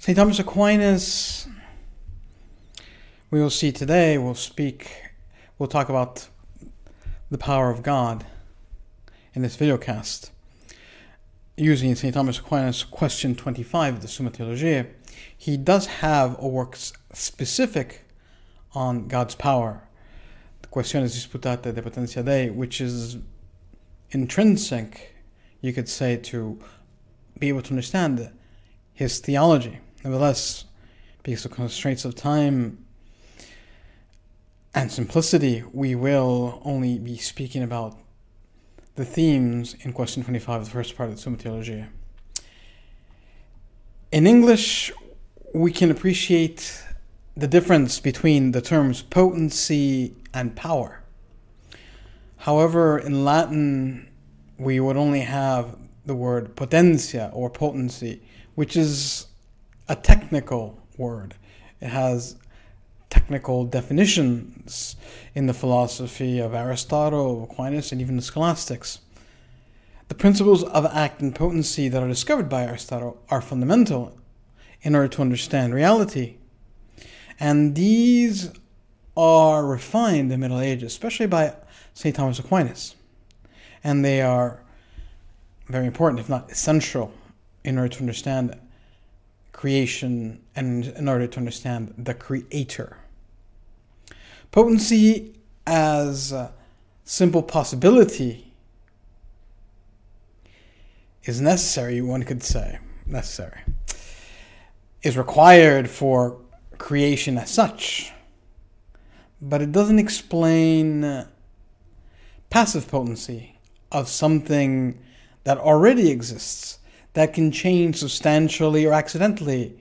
St. Thomas Aquinas, we will see today, we'll speak, we'll talk about the power of God in this videocast using St. Thomas Aquinas question 25 of the Summa Theologiae. He does have a work specific on God's power, the Quaestiones Disputatae de Potentia Dei, which is intrinsic, you could say, to be able to understand his theology. Nevertheless, because of constraints of time and simplicity, we will only be speaking about the themes in question 25 of the first part of the Summa Theologiae. In English, we can appreciate the difference between the terms potency and power. However, in Latin, we would only have the word potentia or potency, which is a technical word. It has technical definitions in the philosophy of Aristotle, Aquinas, and even the scholastics. The principles of act and potency that are discovered by Aristotle are fundamental in order to understand reality. And these are refined in the Middle Ages, especially by St. Thomas Aquinas. And they are very important, if not essential, in order to understand creation and in order to understand the creator. Potency as simple possibility is necessary, one could say, necessary, is required for creation as such, but it doesn't explain passive potency of something that already exists that can change substantially or accidentally,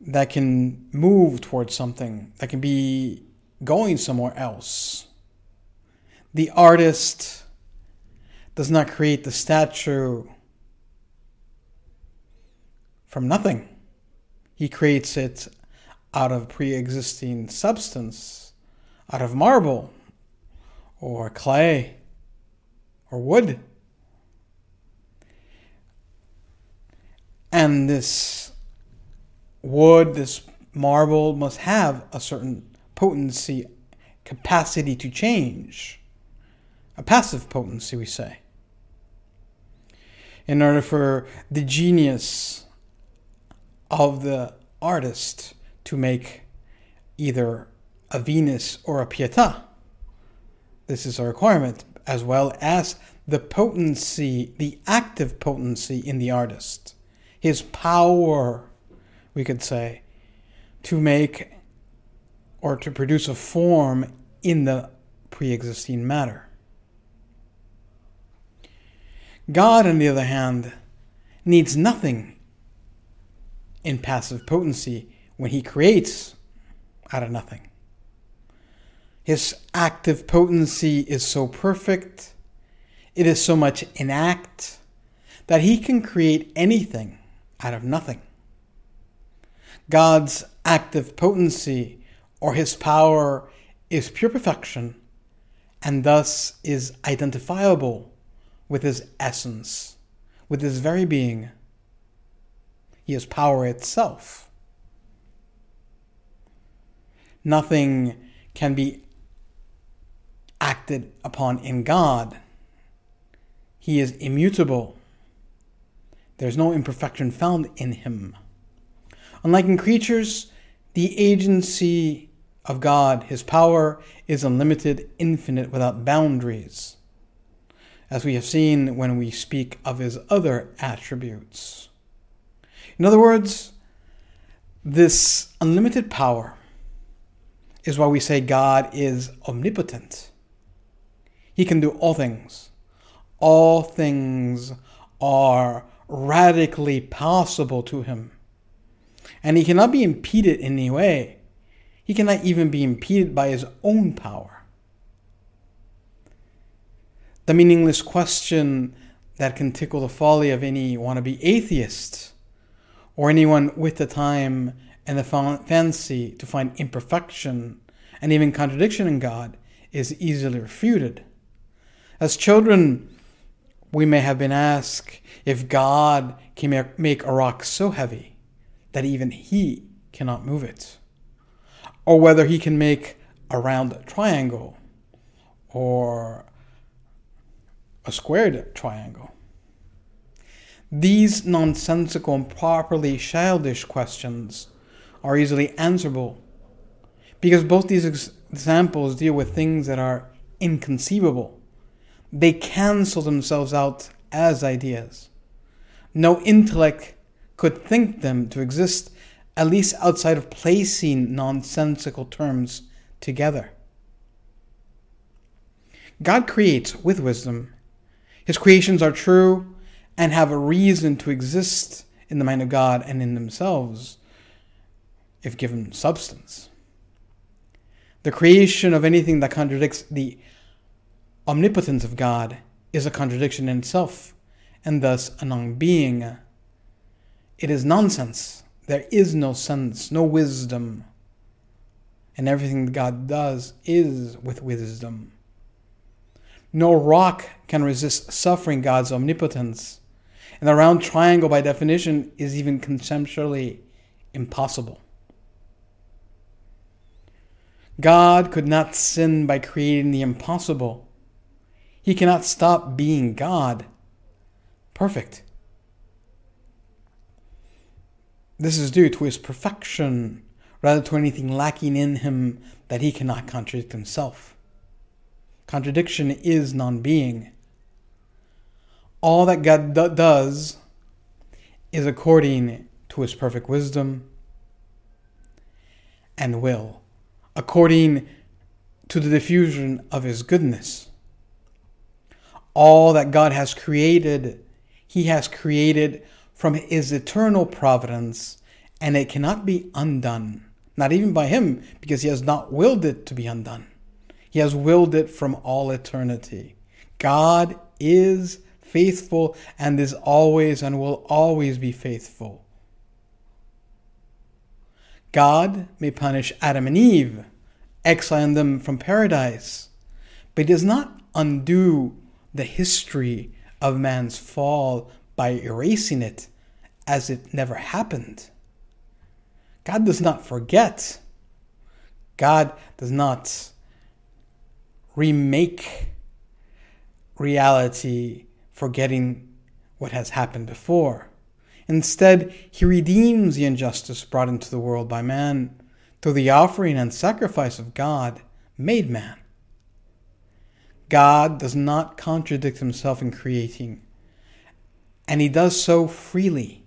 that can move towards something, that can be going somewhere else. The artist does not create the statue from nothing. He creates it out of pre existing substance, out of marble or clay or wood. And this wood, this marble, must have a certain potency, capacity to change. A passive potency, we say. In order for the genius of the artist to make either a Venus or a Pietà. This is a requirement, as well as the potency, the active potency in the artist his power, we could say, to make or to produce a form in the pre existing matter. God, on the other hand, needs nothing in passive potency when he creates out of nothing. His active potency is so perfect, it is so much in act, that he can create anything out of nothing. God's active potency or his power is pure perfection and thus is identifiable with his essence, with his very being. He is power itself. Nothing can be acted upon in God. He is immutable there's no imperfection found in him. Unlike in creatures, the agency of God, his power, is unlimited, infinite, without boundaries, as we have seen when we speak of his other attributes. In other words, this unlimited power is why we say God is omnipotent. He can do all things. All things are radically possible to him. And he cannot be impeded in any way. He cannot even be impeded by his own power. The meaningless question that can tickle the folly of any wannabe atheist or anyone with the time and the fancy to find imperfection and even contradiction in God is easily refuted. As children, we may have been asked if God can make a rock so heavy that even he cannot move it, or whether he can make a round triangle or a squared triangle. These nonsensical and properly childish questions are easily answerable because both these ex- examples deal with things that are inconceivable. They cancel themselves out as ideas. No intellect could think them to exist, at least outside of placing nonsensical terms together. God creates with wisdom. His creations are true and have a reason to exist in the mind of God and in themselves if given substance. The creation of anything that contradicts the omnipotence of God is a contradiction in itself, and thus a non being. It is nonsense. There is no sense, no wisdom. And everything God does is with wisdom. No rock can resist suffering God's omnipotence. And the round triangle, by definition, is even conceptually impossible. God could not sin by creating the impossible. He cannot stop being God. Perfect. This is due to his perfection rather to anything lacking in him that he cannot contradict himself. Contradiction is non being. All that God do- does is according to his perfect wisdom and will, according to the diffusion of his goodness. All that God has created, he has created from his eternal providence, and it cannot be undone, not even by him, because he has not willed it to be undone. He has willed it from all eternity. God is faithful and is always and will always be faithful. God may punish Adam and Eve, exiling them from paradise, but he does not undo the history of man's fall by erasing it as it never happened. God does not forget. God does not remake reality forgetting what has happened before. Instead, he redeems the injustice brought into the world by man through the offering and sacrifice of God made man. God does not contradict himself in creating and he does so freely,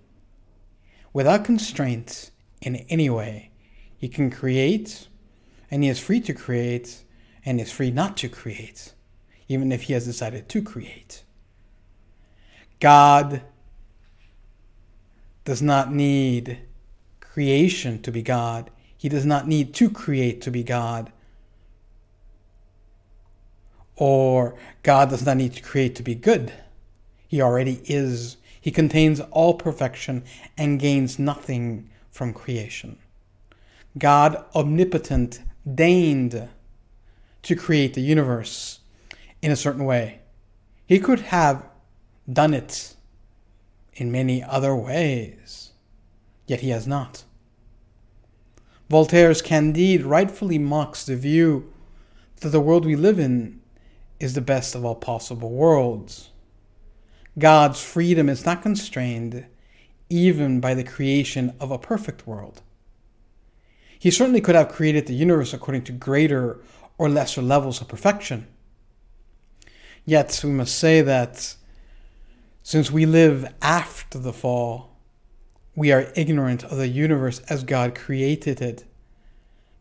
without constraints in any way. He can create, and he is free to create, and is free not to create, even if he has decided to create. God does not need creation to be God. He does not need to create to be God. Or God does not need to create to be good. He already is. He contains all perfection and gains nothing from creation. God, omnipotent, deigned to create the universe in a certain way. He could have done it in many other ways, yet he has not. Voltaire's Candide rightfully mocks the view that the world we live in is the best of all possible worlds. God's freedom is not constrained even by the creation of a perfect world. He certainly could have created the universe according to greater or lesser levels of perfection. Yet we must say that since we live after the fall, we are ignorant of the universe as God created it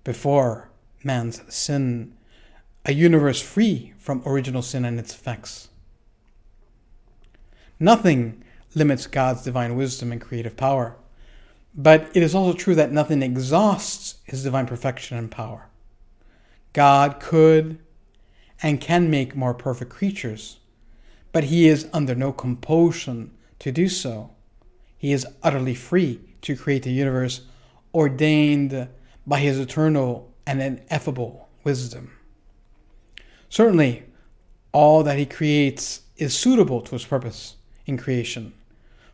before man's sin, a universe free from original sin and its effects. Nothing limits God's divine wisdom and creative power. But it is also true that nothing exhausts his divine perfection and power. God could and can make more perfect creatures, but he is under no compulsion to do so. He is utterly free to create the universe ordained by his eternal and ineffable wisdom. Certainly, all that he creates is suitable to his purpose in creation,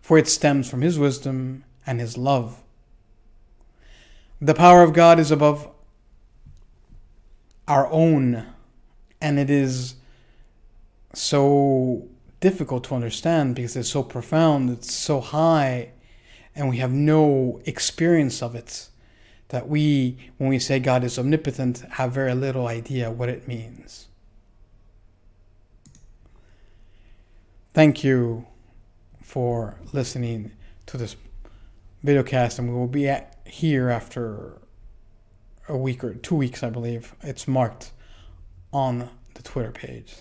for it stems from his wisdom and his love. The power of God is above our own, and it is so difficult to understand because it's so profound, it's so high, and we have no experience of it. That we, when we say God is omnipotent, have very little idea what it means. Thank you for listening to this videocast, and we will be at, here after a week or two weeks, I believe. It's marked on the Twitter page.